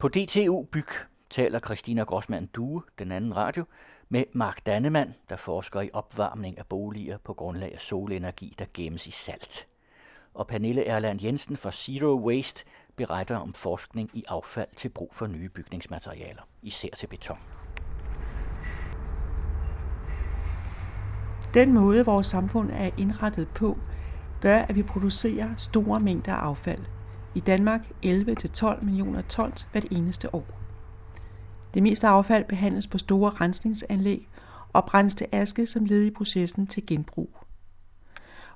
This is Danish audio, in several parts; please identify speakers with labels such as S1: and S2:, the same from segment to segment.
S1: På DTU Byg taler Christina Grossmann Due, den anden radio, med Mark Dannemann, der forsker i opvarmning af boliger på grundlag af solenergi, der gemmes i salt. Og Pernille Erland Jensen fra Zero Waste beretter om forskning i affald til brug for nye bygningsmaterialer, især til beton.
S2: Den måde, vores samfund er indrettet på, gør, at vi producerer store mængder affald. I Danmark 11-12 millioner tons hvert eneste år. Det meste affald behandles på store rensningsanlæg og brændes til aske som led i processen til genbrug.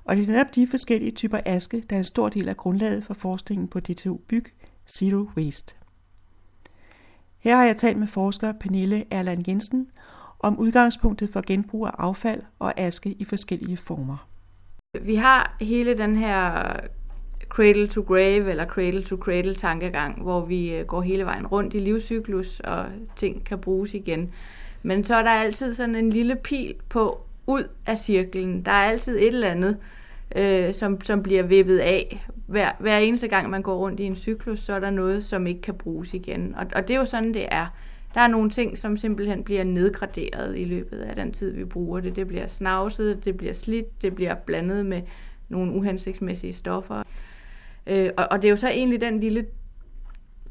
S2: Og det er netop de forskellige typer aske, der er en stor del af grundlaget for forskningen på DTU Byg, Zero Waste. Her har jeg talt med forsker Pernille Erland Jensen om udgangspunktet for genbrug af affald og aske i forskellige former.
S3: Vi har hele den her cradle to grave eller cradle to cradle tankegang, hvor vi øh, går hele vejen rundt i livscyklus, og ting kan bruges igen. Men så er der altid sådan en lille pil på ud af cirklen. Der er altid et eller andet, øh, som, som bliver vippet af. Hver, hver eneste gang, man går rundt i en cyklus, så er der noget, som ikke kan bruges igen. Og, og det er jo sådan, det er. Der er nogle ting, som simpelthen bliver nedgraderet i løbet af den tid, vi bruger det. Det bliver snavset, det bliver slidt, det bliver blandet med nogle uhensigtsmæssige stoffer. Øh, og, og det er jo så egentlig den lille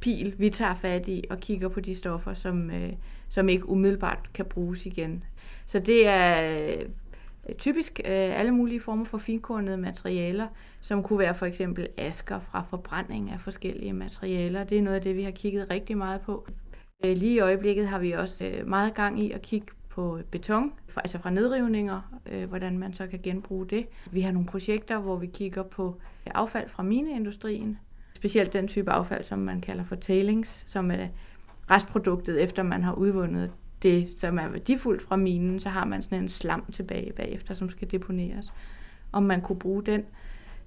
S3: pil, vi tager fat i og kigger på de stoffer, som, øh, som ikke umiddelbart kan bruges igen. Så det er øh, typisk øh, alle mulige former for finkornede materialer, som kunne være for eksempel asker fra forbrænding af forskellige materialer. Det er noget af det, vi har kigget rigtig meget på. Øh, lige i øjeblikket har vi også øh, meget gang i at kigge på beton, altså fra nedrivninger, øh, hvordan man så kan genbruge det. Vi har nogle projekter, hvor vi kigger på affald fra mineindustrien, specielt den type affald, som man kalder for tailings, som er restproduktet, efter man har udvundet det, som er værdifuldt fra minen, så har man sådan en slam tilbage bagefter, som skal deponeres. Om man kunne bruge den.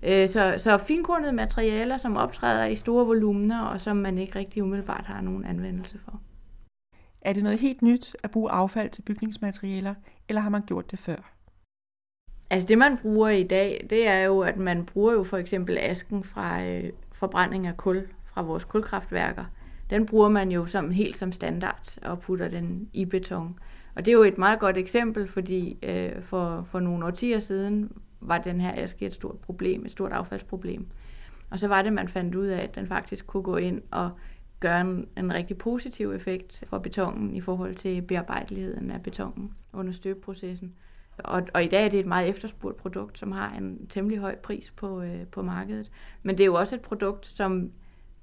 S3: Øh, så, så finkornede materialer, som optræder i store volumener, og som man ikke rigtig umiddelbart har nogen anvendelse for.
S2: Er det noget helt nyt at bruge affald til bygningsmaterialer, eller har man gjort det før?
S3: Altså det, man bruger i dag, det er jo, at man bruger jo for eksempel asken fra øh, forbrænding af kul fra vores kulkraftværker. Den bruger man jo som helt som standard og putter den i beton. Og det er jo et meget godt eksempel, fordi øh, for, for nogle årtier siden var den her aske et stort problem, et stort affaldsproblem. Og så var det, man fandt ud af, at den faktisk kunne gå ind og gøre en, en rigtig positiv effekt for betongen i forhold til bearbejdeligheden af betongen under støbeprocessen. Og, og i dag er det et meget efterspurgt produkt, som har en temmelig høj pris på, øh, på markedet. Men det er jo også et produkt, som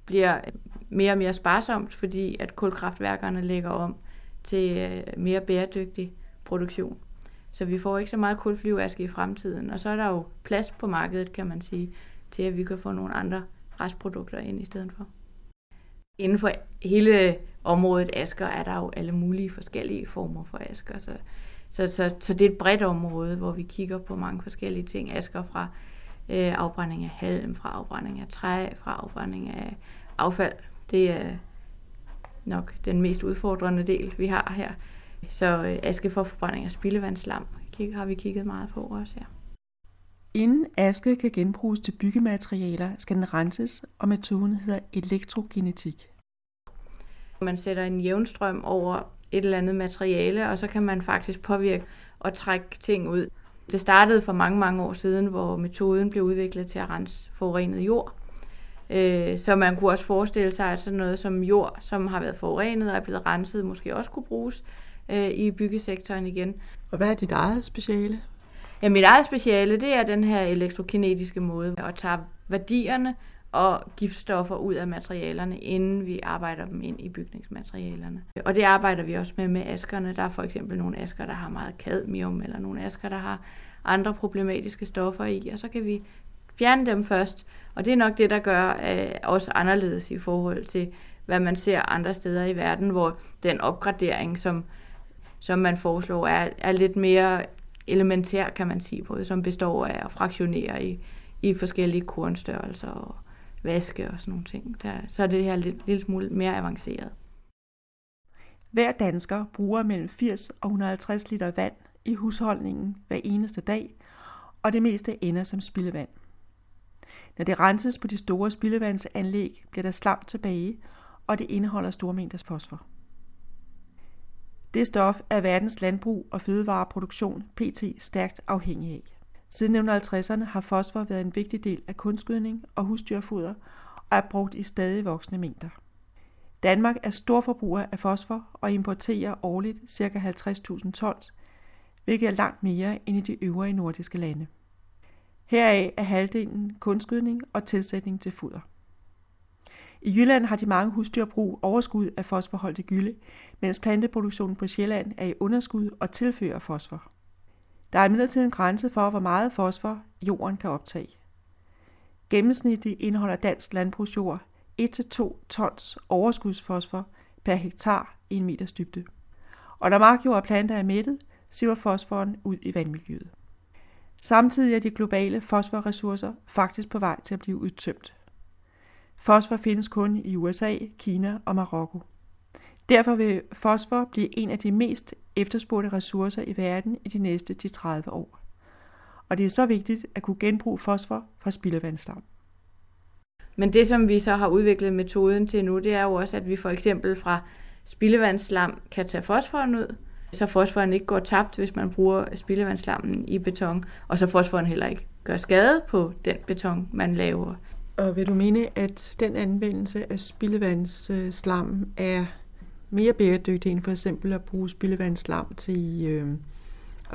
S3: bliver mere og mere sparsomt, fordi at kulkraftværkerne lægger om til øh, mere bæredygtig produktion. Så vi får ikke så meget kulflyvaske i fremtiden. Og så er der jo plads på markedet, kan man sige, til at vi kan få nogle andre restprodukter ind i stedet for. Inden for hele området asker er der jo alle mulige forskellige former for asker. Så, så, så, så det er et bredt område, hvor vi kigger på mange forskellige ting. Asker fra øh, afbrænding af halm, fra afbrænding af træ, fra afbrænding af affald. Det er nok den mest udfordrende del, vi har her. Så øh, aske fra forbrænding af spildevandsslam har vi kigget meget på også her.
S2: Inden aske kan genbruges til byggematerialer, skal den renses, og metoden hedder elektrogenetik.
S3: Man sætter en jævnstrøm over et eller andet materiale, og så kan man faktisk påvirke og trække ting ud. Det startede for mange, mange år siden, hvor metoden blev udviklet til at rense forurenet jord. Øh, så man kunne også forestille sig, at sådan noget som jord, som har været forurenet og er blevet renset, måske også kunne bruges øh, i byggesektoren igen.
S2: Og hvad er dit eget speciale?
S3: Ja, mit eget speciale, det er den her elektrokinetiske måde at tage værdierne og giftstoffer ud af materialerne, inden vi arbejder dem ind i bygningsmaterialerne. Og det arbejder vi også med med askerne. Der er for eksempel nogle asker, der har meget cadmium, eller nogle asker, der har andre problematiske stoffer i, og så kan vi fjerne dem først. Og det er nok det, der gør øh, os anderledes i forhold til, hvad man ser andre steder i verden, hvor den opgradering, som, som man foreslår, er, er lidt mere elementær, kan man sige, både som består af at fraktionere i, i forskellige kornstørrelser og vaske og sådan nogle ting. Der, så er det her lidt, lidt smule mere avanceret.
S2: Hver dansker bruger mellem 80 og 150 liter vand i husholdningen hver eneste dag, og det meste ender som spildevand. Når det renses på de store spildevandsanlæg, bliver der slam tilbage, og det indeholder store mængder fosfor. Det stof er verdens landbrug og fødevareproduktion pt. stærkt afhængig af. Siden 1950'erne har fosfor været en vigtig del af kunstgødning og husdyrfoder og er brugt i stadig voksende mængder. Danmark er storforbruger af fosfor og importerer årligt ca. 50.000 tons, hvilket er langt mere end i de øvrige nordiske lande. Heraf er halvdelen kunstgødning og tilsætning til foder. I Jylland har de mange husdyrbrug overskud af fosforholdig gylde, mens planteproduktionen på Sjælland er i underskud og tilfører fosfor. Der er imidlertid en grænse for, hvor meget fosfor jorden kan optage. Gennemsnitligt indeholder dansk landbrugsjord 1-2 tons overskudsfosfor per hektar i en meters dybde. Og når markjord og planter er mættet, siver fosforen ud i vandmiljøet. Samtidig er de globale fosforressourcer faktisk på vej til at blive udtømt. Fosfor findes kun i USA, Kina og Marokko. Derfor vil fosfor blive en af de mest efterspurgte ressourcer i verden i de næste 30 år. Og det er så vigtigt at kunne genbruge fosfor fra spildevandslam.
S3: Men det, som vi så har udviklet metoden til nu, det er jo også, at vi for eksempel fra spildevandsslam kan tage fosforen ud, så fosforen ikke går tabt, hvis man bruger spildevandsslammen i beton, og så fosforen heller ikke gør skade på den beton, man laver.
S2: Og vil du mene, at den anvendelse af spildevandsslam er mere bæredygtig end for eksempel at bruge spildevandsslam til øh,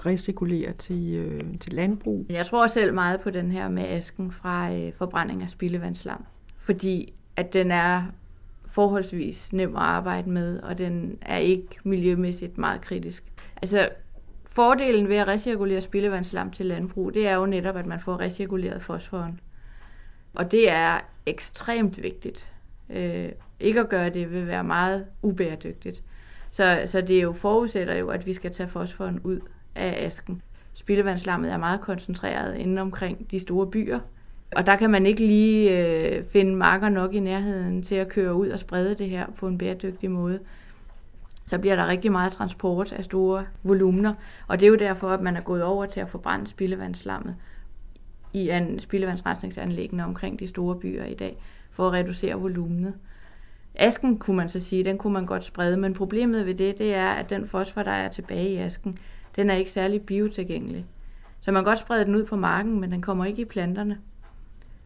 S2: recirkulere til, øh, til landbrug?
S3: Jeg tror selv meget på den her med asken fra øh, forbrænding af spildevandsslam, fordi at den er forholdsvis nem at arbejde med, og den er ikke miljømæssigt meget kritisk. Altså, fordelen ved at recirkulere spildevandsslam til landbrug, det er jo netop, at man får recirkuleret fosforen. Og det er ekstremt vigtigt. Øh, ikke at gøre det vil være meget ubæredygtigt. Så, så det jo forudsætter jo, at vi skal tage fosforen ud af asken. Spildevandsslammet er meget koncentreret inde omkring de store byer, og der kan man ikke lige øh, finde marker nok i nærheden til at køre ud og sprede det her på en bæredygtig måde. Så bliver der rigtig meget transport af store volumener, og det er jo derfor, at man er gået over til at forbrænde spildevandsslammet i an, spildevandsrensningsanlæggene omkring de store byer i dag, for at reducere volumenet. Asken kunne man så sige, den kunne man godt sprede, men problemet ved det, det er, at den fosfor, der er tilbage i asken, den er ikke særlig biotilgængelig. Så man kan godt sprede den ud på marken, men den kommer ikke i planterne.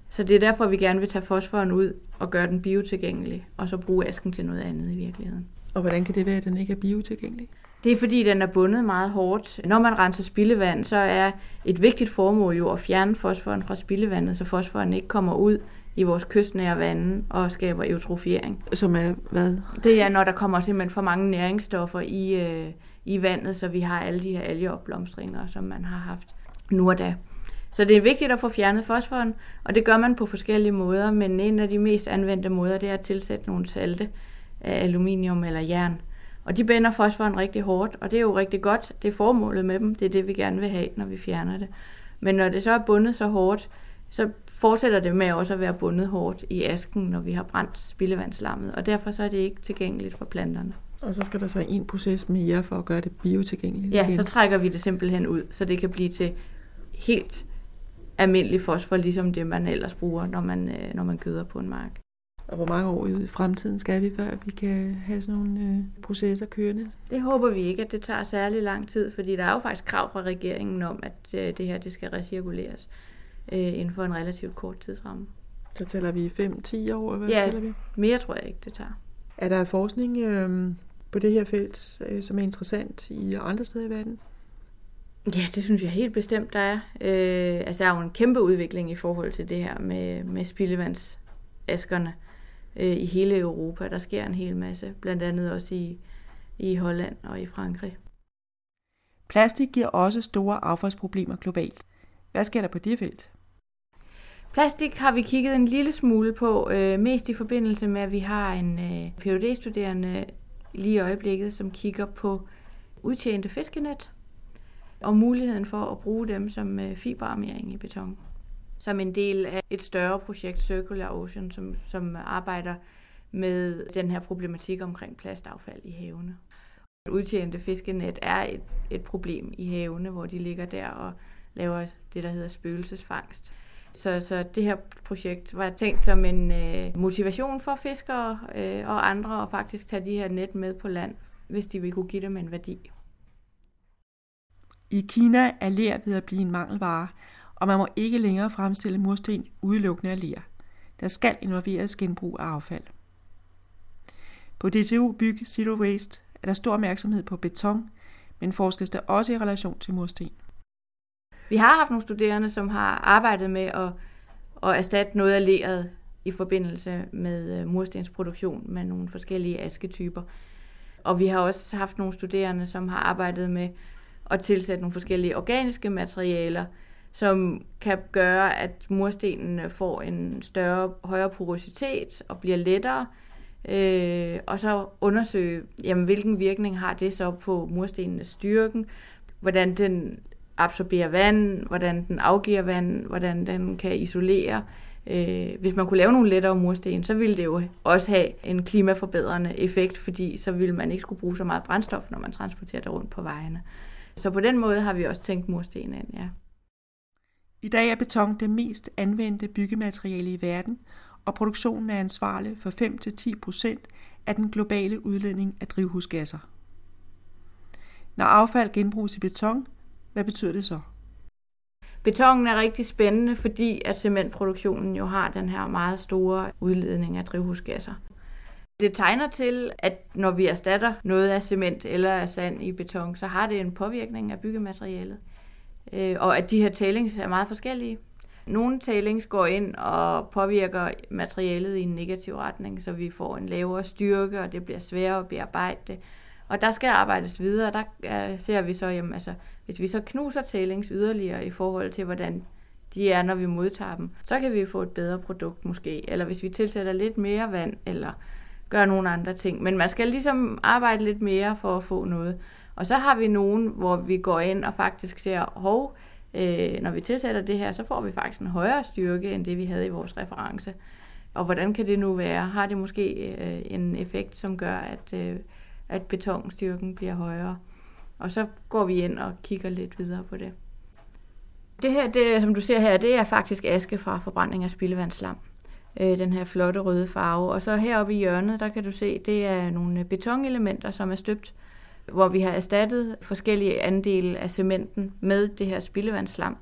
S3: Så det er derfor, vi gerne vil tage fosforen ud og gøre den biotilgængelig, og så bruge asken til noget andet i virkeligheden.
S2: Og hvordan kan det være, at den ikke er biotilgængelig?
S3: Det er fordi, den er bundet meget hårdt. Når man renser spildevand, så er et vigtigt formål jo at fjerne fosforen fra spildevandet, så fosforen ikke kommer ud i vores kystnære vande og skaber eutrofiering.
S2: Som er hvad?
S3: Det er, når der kommer simpelthen for mange næringsstoffer i, øh, i vandet, så vi har alle de her algeopblomstringer, som man har haft nu og da. Så det er vigtigt at få fjernet fosforen, og det gør man på forskellige måder, men en af de mest anvendte måder, det er at tilsætte nogle salte af aluminium eller jern. Og de binder fosforen rigtig hårdt, og det er jo rigtig godt. Det er formålet med dem. Det er det, vi gerne vil have, når vi fjerner det. Men når det så er bundet så hårdt, så fortsætter det med også at være bundet hårdt i asken, når vi har brændt spildevandsslammet. Og derfor så er det ikke tilgængeligt for planterne.
S2: Og så skal der så en proces mere for at gøre det biotilgængeligt?
S3: Ja, så trækker vi det simpelthen ud, så det kan blive til helt almindelig fosfor, ligesom det man ellers bruger, når man, øh, når man gøder på en mark.
S2: Og hvor mange år i fremtiden skal vi, før vi kan have sådan nogle øh, processer kørende?
S3: Det håber vi ikke, at det tager særlig lang tid, fordi der er jo faktisk krav fra regeringen om, at øh, det her det skal recirkuleres øh, inden for en relativt kort tidsramme.
S2: Så tæller vi 5-10 år, hvad
S3: ja,
S2: tæller vi?
S3: mere tror jeg ikke, det tager.
S2: Er der forskning øh, på det her felt, øh, som er interessant i andre steder i verden?
S3: Ja, det synes jeg helt bestemt, der er. Øh, altså, der er jo en kæmpe udvikling i forhold til det her med, med spildevandsaskerne øh, i hele Europa. Der sker en hel masse, blandt andet også i, i Holland og i Frankrig.
S2: Plastik giver også store affaldsproblemer globalt. Hvad sker der på det felt?
S3: Plastik har vi kigget en lille smule på, øh, mest i forbindelse med, at vi har en øh, phd studerende lige i øjeblikket, som kigger på udtjente fiskenet og muligheden for at bruge dem som øh, fiberarmering i beton. Som en del af et større projekt, Circular Ocean, som, som arbejder med den her problematik omkring plastaffald i havene. Udtjente fiskenet er et, et problem i havene, hvor de ligger der og laver det, der hedder spøgelsesfangst. Så, så det her projekt var tænkt som en øh, motivation for fiskere øh, og andre at faktisk tage de her net med på land, hvis de vil kunne give dem en værdi.
S2: I Kina er ler ved at blive en mangelvare, og man må ikke længere fremstille mursten udelukkende af ler. Der skal involveres genbrug af affald. På DTU Byg Zero Waste er der stor opmærksomhed på beton, men forskes der også i relation til mursten.
S3: Vi har haft nogle studerende, som har arbejdet med at, at erstatte noget af leret i forbindelse med øh, murstensproduktion med nogle forskellige asketyper. Og vi har også haft nogle studerende, som har arbejdet med at tilsætte nogle forskellige organiske materialer, som kan gøre, at murstenen får en større, højere porositet og bliver lettere. Øh, og så undersøge, jamen, hvilken virkning har det så på murstenens styrken, hvordan den absorberer vand, hvordan den afgiver vand, hvordan den kan isolere. Øh, hvis man kunne lave nogle lettere mursten, så ville det jo også have en klimaforbedrende effekt, fordi så ville man ikke skulle bruge så meget brændstof, når man transporterer det rundt på vejene. Så på den måde har vi også tænkt mursten ind, ja.
S2: I dag er beton det mest anvendte byggemateriale i verden, og produktionen er ansvarlig for 5-10 procent af den globale udledning af drivhusgasser. Når affald genbruges i beton, hvad betyder det så?
S3: Betongen er rigtig spændende, fordi at cementproduktionen jo har den her meget store udledning af drivhusgasser. Det tegner til, at når vi erstatter noget af cement eller af sand i beton, så har det en påvirkning af byggematerialet. Øh, og at de her tailings er meget forskellige. Nogle tailings går ind og påvirker materialet i en negativ retning, så vi får en lavere styrke, og det bliver sværere at bearbejde det. Og der skal arbejdes videre. Der øh, ser vi så, jamen, altså, hvis vi så knuser tailings yderligere i forhold til, hvordan de er, når vi modtager dem, så kan vi få et bedre produkt måske. Eller hvis vi tilsætter lidt mere vand, eller gør nogle andre ting. Men man skal ligesom arbejde lidt mere for at få noget. Og så har vi nogen, hvor vi går ind og faktisk ser, hov, øh, når vi tilsætter det her, så får vi faktisk en højere styrke, end det vi havde i vores reference. Og hvordan kan det nu være? Har det måske øh, en effekt, som gør, at, øh, at betonstyrken bliver højere? Og så går vi ind og kigger lidt videre på det. Det her, det, som du ser her, det er faktisk aske fra forbrænding af spildevandsslam. Øh, den her flotte røde farve. Og så heroppe i hjørnet, der kan du se, det er nogle betonelementer, som er støbt hvor vi har erstattet forskellige andele af cementen med det her spildevandsslam.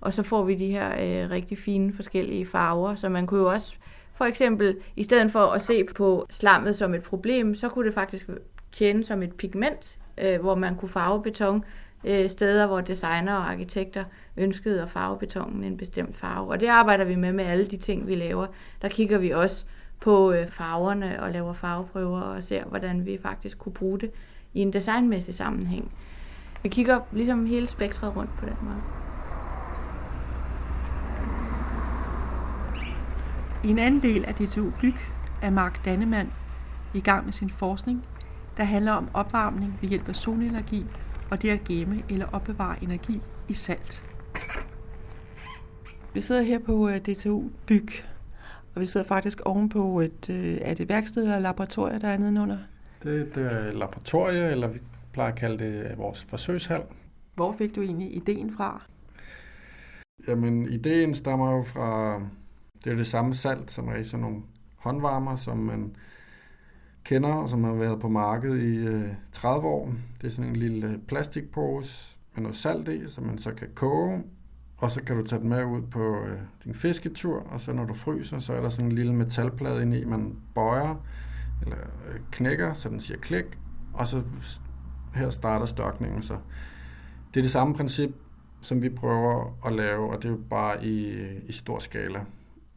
S3: Og så får vi de her øh, rigtig fine forskellige farver, så man kunne jo også for eksempel, i stedet for at se på slammet som et problem, så kunne det faktisk tjene som et pigment, øh, hvor man kunne farve beton øh, steder, hvor designer og arkitekter ønskede at farve betonen en bestemt farve. Og det arbejder vi med med alle de ting, vi laver. Der kigger vi også på øh, farverne og laver farveprøver og ser, hvordan vi faktisk kunne bruge det i en designmæssig sammenhæng. Vi kigger ligesom hele spektret rundt på den måde.
S2: I en anden del af DTU Byg er Mark Dannemann i gang med sin forskning, der handler om opvarmning ved hjælp af solenergi og det at gemme eller opbevare energi i salt. Vi sidder her på øh, DTU Byg, og vi sidder faktisk ovenpå et, øh, er det værksted eller laboratorie, der er nedenunder?
S4: Det, det er et laboratorie, eller vi plejer at kalde det vores forsøgshal.
S2: Hvor fik du egentlig ideen fra?
S4: Jamen, ideen stammer jo fra, det er det samme salt, som er i sådan nogle håndvarmer, som man kender, og som har været på markedet i øh, 30 år. Det er sådan en lille plastikpose med noget salt i, som man så kan koge, og så kan du tage den med ud på øh, din fisketur, og så når du fryser, så er der sådan en lille metalplade inde i, man bøjer, eller øh, knækker, så den siger klik, og så her starter størkningen så. Det er det samme princip, som vi prøver at lave, og det er jo bare i, i stor skala.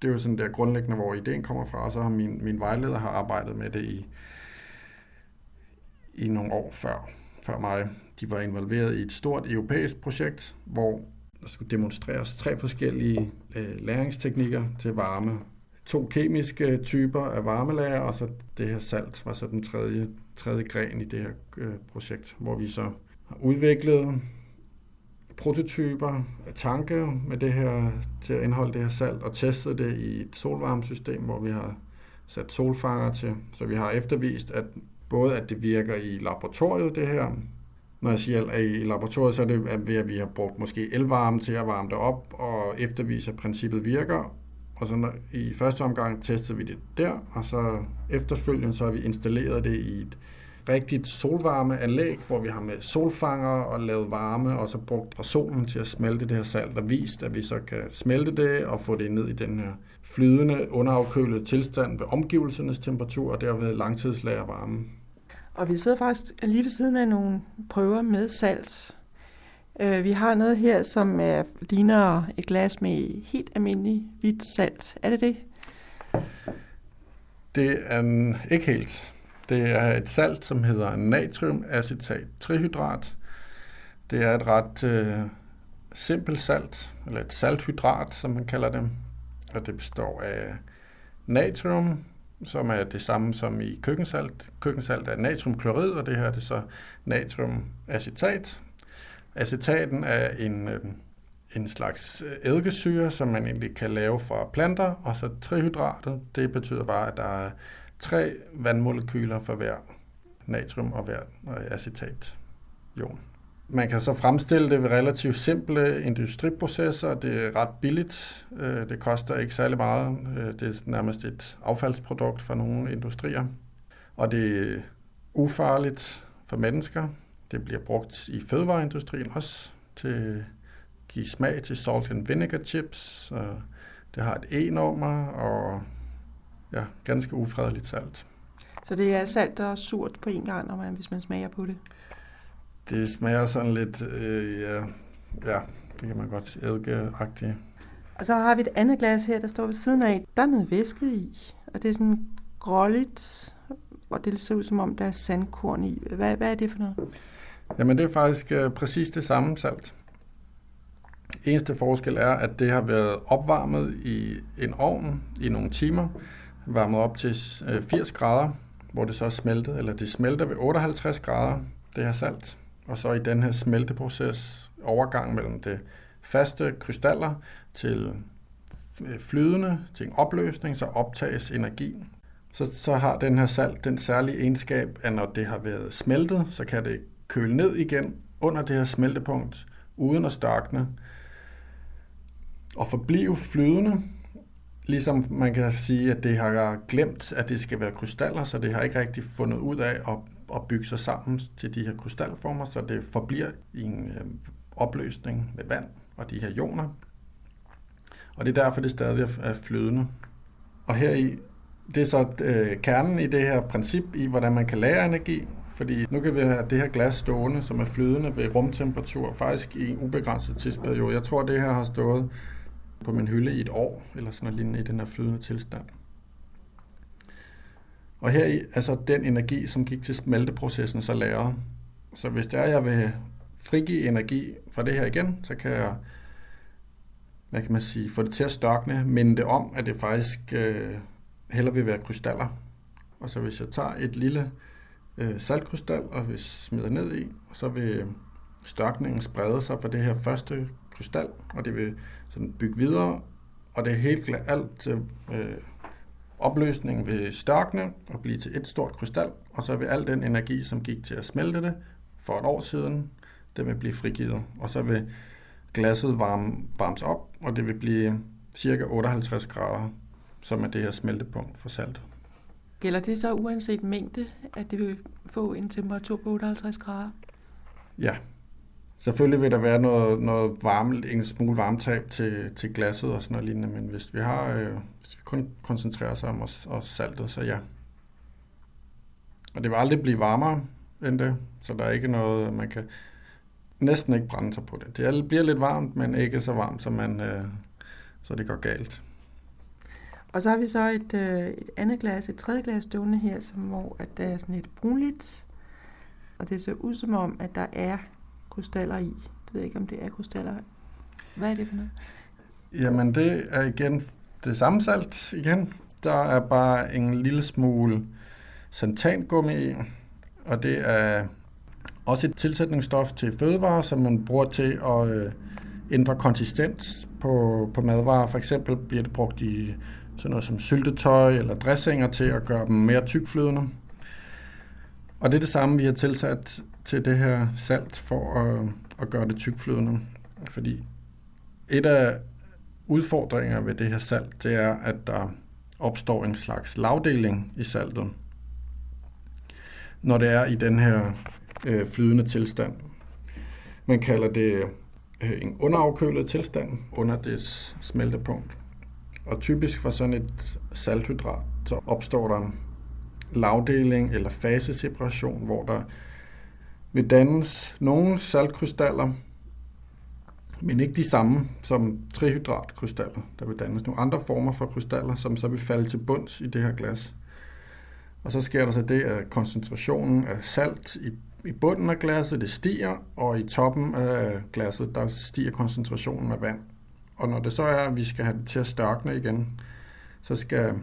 S4: Det er jo sådan der grundlæggende, hvor ideen kommer fra, og så har min, min vejleder har arbejdet med det i, i nogle år før, før mig. De var involveret i et stort europæisk projekt, hvor der skulle demonstreres tre forskellige øh, læringsteknikker til varme to kemiske typer af varmelager, og så det her salt var så den tredje, tredje gren i det her øh, projekt, hvor vi så har udviklet prototyper af tanke med det her, til at indeholde det her salt, og testet det i et solvarmesystem, hvor vi har sat solfanger til. Så vi har eftervist, at både at det virker i laboratoriet, det her, Når jeg siger at i laboratoriet, så er det ved, at vi har brugt måske elvarme til at varme det op og eftervise, at princippet virker. Og så når, i første omgang testede vi det der, og så efterfølgende så har vi installeret det i et rigtigt solvarmeanlæg, hvor vi har med solfanger og lavet varme, og så brugt fra solen til at smelte det her salt, og vist, at vi så kan smelte det og få det ned i den her flydende, underafkølede tilstand ved omgivelsernes temperatur, og derved langtidslager varme.
S2: Og vi sidder faktisk lige ved siden af nogle prøver med salt. Øh, vi har noget her, som er, ligner et glas med helt almindelig hvidt salt. Er det det?
S4: Det er en, ikke helt. Det er et salt, som hedder natriumacetat trihydrat. Det er et ret øh, simpelt salt, eller et salthydrat, som man kalder det. Og det består af natrium, som er det samme som i køkkensalt. Køkkensalt er natriumklorid, og det her er det så natriumacetat. Acetaten er en, øh, en slags øh, eddikesyre, som man egentlig kan lave fra planter, og så trihydratet, det betyder bare, at der er tre vandmolekyler for hver natrium og hver øh, acetat ion. Man kan så fremstille det ved relativt simple industriprocesser. Det er ret billigt. Øh, det koster ikke særlig meget. Det er nærmest et affaldsprodukt for nogle industrier. Og det er ufarligt for mennesker. Det bliver brugt i fødevareindustrien også til at give smag til salt and vinegar chips. Det har et E-nummer og ja, ganske ufredeligt salt.
S2: Så det er salt og surt på en gang, når man, hvis man smager på det?
S4: Det smager sådan lidt, øh, ja, ja, det kan man godt sige, eddikeagtigt.
S2: Og så har vi et andet glas her, der står ved siden af. Der er noget væske i, og det er sådan gråligt, og det ser ud som om, der er sandkorn i. Hvad, hvad er det for noget?
S4: Jamen det er faktisk øh, præcis det samme salt. Eneste forskel er, at det har været opvarmet i en ovn i nogle timer, varmet op til øh, 80 grader, hvor det så er smeltet, eller det smelter ved 58 grader, det her salt. Og så i den her smelteproces, overgang mellem det faste krystaller til øh, flydende, til en opløsning, så optages energi. Så, så har den her salt den særlige egenskab, at når det har været smeltet, så kan det køle ned igen under det her smeltepunkt, uden at størkne, og forblive flydende, Ligesom man kan sige, at det har glemt, at det skal være krystaller, så det har ikke rigtig fundet ud af at, at bygge sig sammen til de her krystalformer, så det forbliver i en øh, opløsning med vand og de her ioner. Og det er derfor, det stadig er flydende. Og her i, det er så øh, kernen i det her princip i, hvordan man kan lære energi, fordi nu kan vi have det her glas stående, som er flydende ved rumtemperatur, faktisk i en ubegrænset tidsperiode. Jeg tror, det her har stået på min hylde i et år, eller sådan noget lignende i den her flydende tilstand. Og her i altså den energi, som gik til smelteprocessen, så lærer. Så hvis der jeg vil frigive energi fra det her igen, så kan jeg hvad kan man sige, få det til at størkne, minde det om, at det faktisk øh, heller vil være krystaller. Og så hvis jeg tager et lille øh, saltkrystal og vi smider ned i, så vil øh, størkningen sprede sig fra det her første krystal, og det vil sådan bygge videre, og det er helt klart alt øh, opløsningen vil størkne og blive til et stort krystal, og så vil al den energi, som gik til at smelte det for et år siden, det vil blive frigivet, og så vil glasset varme, varmes op, og det vil blive cirka 58 grader, som er det her smeltepunkt for saltet.
S2: Gælder det så uanset mængde, at det vil få en temperatur på 58 grader?
S4: Ja, Selvfølgelig vil der være noget, noget varme, en smule varmetab til, til glasset og sådan noget lignende, men hvis vi har, øh, hvis vi kun koncentrerer os om os, os saltet, så ja. Og det vil aldrig blive varmere end det, så der er ikke noget, man kan næsten ikke brænde sig på det. Det bliver lidt varmt, men ikke så varmt, så, man, øh, så det går galt.
S2: Og så har vi så et, øh, et andet glas, et tredje glas stående her, som, hvor at der er sådan et brunligt, og det ser ud som om, at der er krystaller i. Det ved jeg ikke, om det er krystaller. Hvad er det for noget?
S4: Jamen, det er igen det samme salt igen. Der er bare en lille smule santangummi i, og det er også et tilsætningsstof til fødevarer, som man bruger til at øh, ændre konsistens på, på madvarer. For eksempel bliver det brugt i sådan noget som syltetøj eller dressinger til at gøre dem mere tykflydende. Og det er det samme, vi har tilsat til det her salt for at, at gøre det tykflydende. Fordi et af udfordringer ved det her salt, det er, at der opstår en slags lavdeling i saltet, når det er i den her øh, flydende tilstand. Man kalder det øh, en underafkølet tilstand under dets smeltepunkt. Og typisk for sådan et salthydrat, så opstår der lavdeling eller faseseparation, hvor der vil dannes nogle saltkrystaller, men ikke de samme som trihydratkrystaller. Der vil dannes nogle andre former for krystaller, som så vil falde til bunds i det her glas. Og så sker der så det, at koncentrationen af salt i, i bunden af glasset, det stiger, og i toppen af glasset, der stiger koncentrationen af vand. Og når det så er, at vi skal have det til at størkne igen, så skal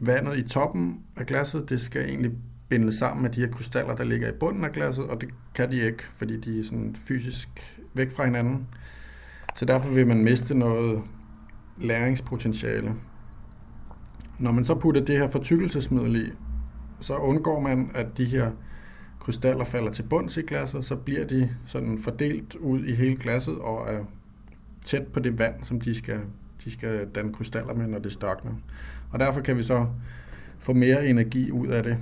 S4: vandet i toppen af glasset, det skal egentlig binde sammen med de her krystaller, der ligger i bunden af glasset, og det kan de ikke, fordi de er sådan fysisk væk fra hinanden. Så derfor vil man miste noget læringspotentiale. Når man så putter det her fortykkelsesmiddel i, så undgår man, at de her krystaller falder til bunds i glasset, så bliver de sådan fordelt ud i hele glasset og er tæt på det vand, som de skal, de skal danne krystaller med, når det størkner. Og derfor kan vi så få mere energi ud af det,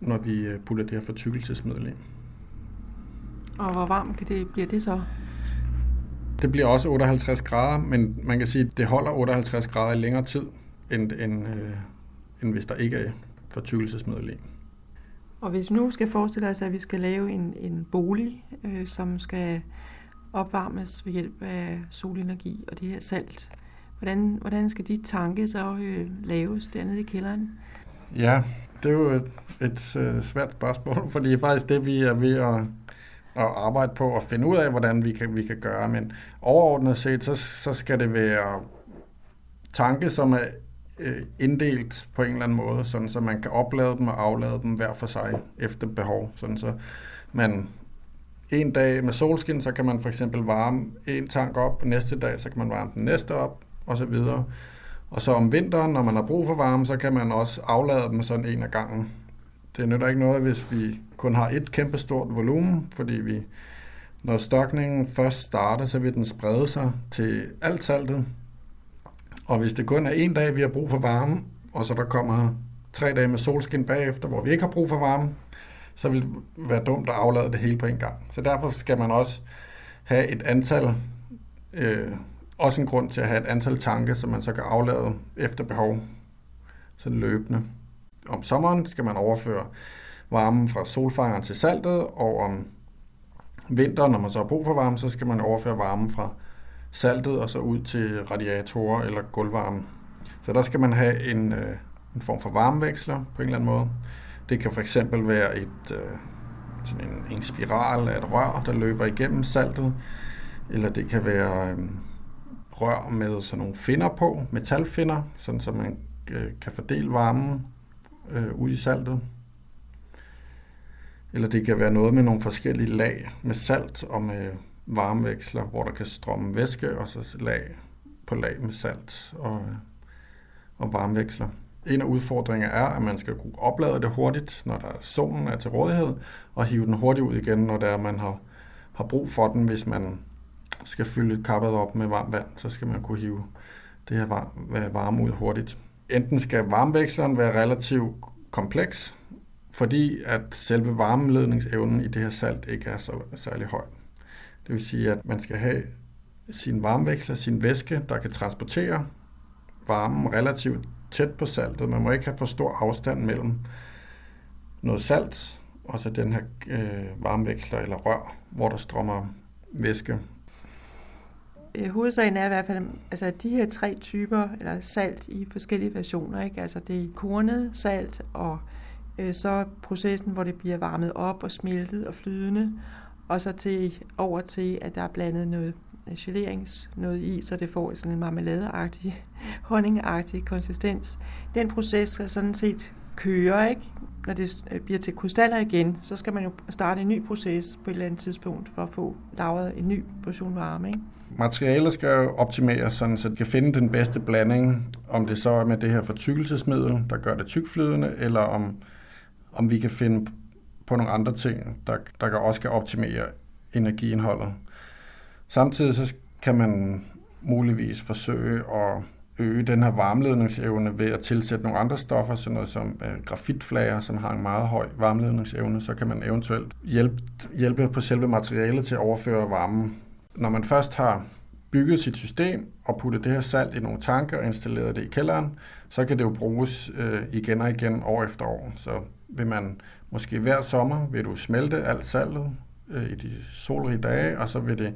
S4: når vi øh, putter det her fortykkelsesmiddel i.
S2: Og hvor varmt kan det, bliver det så?
S4: Det bliver også 58 grader, men man kan sige, at det holder 58 grader i længere tid, end, end, øh, end hvis der ikke er fortykkelsesmiddel i.
S2: Og hvis nu skal forestille os, at vi skal lave en, en bolig, øh, som skal opvarmes ved hjælp af solenergi og det her salt, hvordan, hvordan skal de tanke så øh, laves dernede i kælderen?
S4: Ja, det er jo et, et øh, svært spørgsmål, fordi det er faktisk det, vi er ved at, at arbejde på at finde ud af, hvordan vi kan, vi kan gøre. Men overordnet set, så, så skal det være tanke, som er øh, inddelt på en eller anden måde, sådan så man kan oplade dem og aflade dem hver for sig efter behov. Sådan så man en dag med solskin, så kan man for eksempel varme en tank op, og næste dag, så kan man varme den næste op, og så videre. Og så om vinteren, når man har brug for varme, så kan man også aflade dem sådan en af gangen. Det nytter ikke noget, hvis vi kun har et kæmpestort volumen, fordi vi, når stokningen først starter, så vil den sprede sig til alt saltet. Og hvis det kun er en dag, vi har brug for varme, og så der kommer tre dage med solskin bagefter, hvor vi ikke har brug for varme, så vil det være dumt at aflade det hele på en gang. Så derfor skal man også have et antal øh, også en grund til at have et antal tanke, som man så kan aflade efter behov, sådan løbende. Om sommeren skal man overføre varmen fra solfangeren til saltet, og om vinteren, når man så har brug for varme, så skal man overføre varmen fra saltet og så ud til radiatorer eller gulvvarme. Så der skal man have en, øh, en form for varmeveksler på en eller anden måde. Det kan for eksempel være et, øh, sådan en, en spiral af et rør, der løber igennem saltet, eller det kan være øh, rør med sådan nogle finder på, metalfinder, sådan så man øh, kan fordele varmen øh, ud i saltet. Eller det kan være noget med nogle forskellige lag med salt og med varmeveksler, hvor der kan strømme væske, og så lag på lag med salt og, øh, og varmeveksler. En af udfordringerne er, at man skal kunne oplade det hurtigt, når der solen er til rådighed, og hive den hurtigt ud igen, når der er, man har, har brug for den, hvis man skal fylde kappet op med varmt vand, så skal man kunne hive det her øh, varme ud hurtigt. Enten skal varmeveksleren være relativt kompleks, fordi at selve varmeledningsevnen i det her salt ikke er så særlig høj. Det vil sige, at man skal have sin varmeveksler, sin væske, der kan transportere varmen relativt tæt på saltet. Man må ikke have for stor afstand mellem noget salt og så den her øh, varmeveksler eller rør, hvor der strømmer væske
S2: øh, hovedsagen er i hvert fald, altså de her tre typer, eller salt i forskellige versioner, ikke? Altså det er kornet salt, og øh, så processen, hvor det bliver varmet op og smeltet og flydende, og så til, over til, at der er blandet noget Øh, gelerings noget i, så det får sådan en marmeladeagtig, honningagtig konsistens. Den proces skal sådan set køre, ikke? når det øh, bliver til krystaller igen, så skal man jo starte en ny proces på et eller andet tidspunkt for at få lavet en ny portion varme. Ikke?
S4: Materialet skal jo optimeres, sådan, så det kan finde den bedste blanding, om det så er med det her fortykkelsesmiddel, der gør det tykflydende, eller om, om vi kan finde på nogle andre ting, der, der også kan optimere energiindholdet. Samtidig så kan man muligvis forsøge at øge den her varmeledningsevne ved at tilsætte nogle andre stoffer, sådan noget som øh, grafitflager, som har en meget høj varmeledningsevne, så kan man eventuelt hjælpe, hjælpe på selve materialet til at overføre varmen. Når man først har bygget sit system og puttet det her salt i nogle tanker og installeret det i kælderen, så kan det jo bruges øh, igen og igen år efter år. Så vil man måske hver sommer, vil du smelte alt saltet øh, i de solrige dage, og så vil det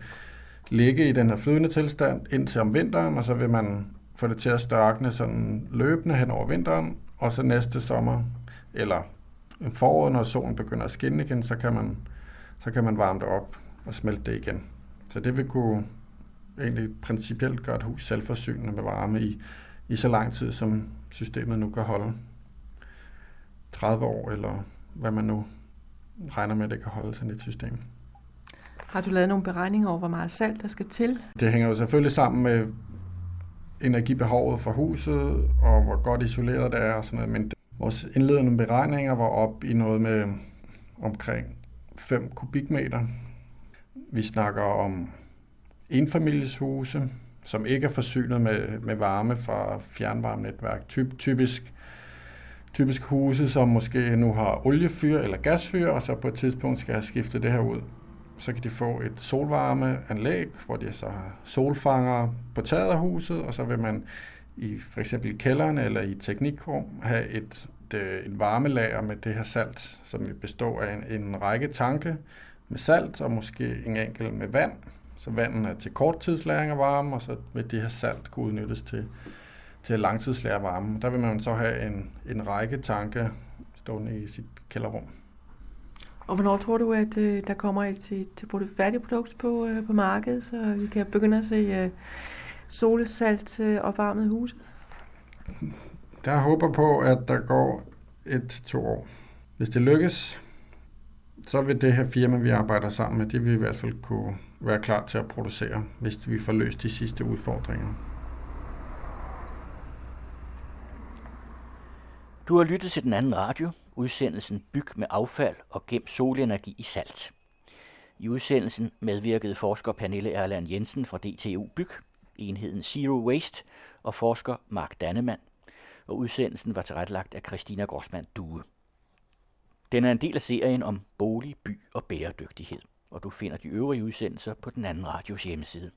S4: ligge i den her flydende tilstand indtil om vinteren, og så vil man få det til at størkne sådan løbende hen over vinteren, og så næste sommer, eller foråret, når solen begynder at skinne igen, så kan man, så kan man varme det op og smelte det igen. Så det vil kunne egentlig principielt gøre et hus selvforsynende med varme i, i så lang tid, som systemet nu kan holde. 30 år, eller hvad man nu regner med, at det kan holde sådan et system.
S2: Har du lavet nogle beregninger over, hvor meget salt der skal til?
S4: Det hænger jo selvfølgelig sammen med energibehovet for huset, og hvor godt isoleret det er og sådan noget. Men vores indledende beregninger var op i noget med omkring 5 kubikmeter. Vi snakker om enfamilieshuse, som ikke er forsynet med, med varme fra fjernvarmenetværk. Typ, typisk, typisk huse, som måske nu har oliefyr eller gasfyr, og så på et tidspunkt skal have skiftet det her ud. Så kan de få et solvarmeanlæg, hvor de så har solfanger på taget af huset, og så vil man i for eksempel i kælderen eller i teknikrum have et, et, et varmelager med det her salt, som vil bestå af en, en række tanke med salt og måske en enkelt med vand, så vandet er til korttidslagring af varme, og så vil det her salt kunne udnyttes til, til langtidslære varme. Der vil man så have en, en række tanke stående i sit kælderrum.
S2: Og hvornår tror du, at øh, der kommer et til, til færdigt produkt på, øh, på markedet, så vi kan begynde at se øh, solsalt øh, opvarmet huse?
S4: Der håber på, at der går et til to år. Hvis det lykkes, så vil det her firma, vi arbejder sammen med, det vil i hvert fald kunne være klar til at producere, hvis vi får løst de sidste udfordringer.
S1: Du har lyttet til den anden radio, udsendelsen Byg med affald og gem solenergi i salt. I udsendelsen medvirkede forsker Pernille Erland Jensen fra DTU Byg, enheden Zero Waste, og forsker Mark Dannemann, og udsendelsen var tilrettelagt af Christina Grossmann Due. Den er en del af serien om bolig, by og bæredygtighed, og du finder de øvrige udsendelser på den anden radios hjemmeside.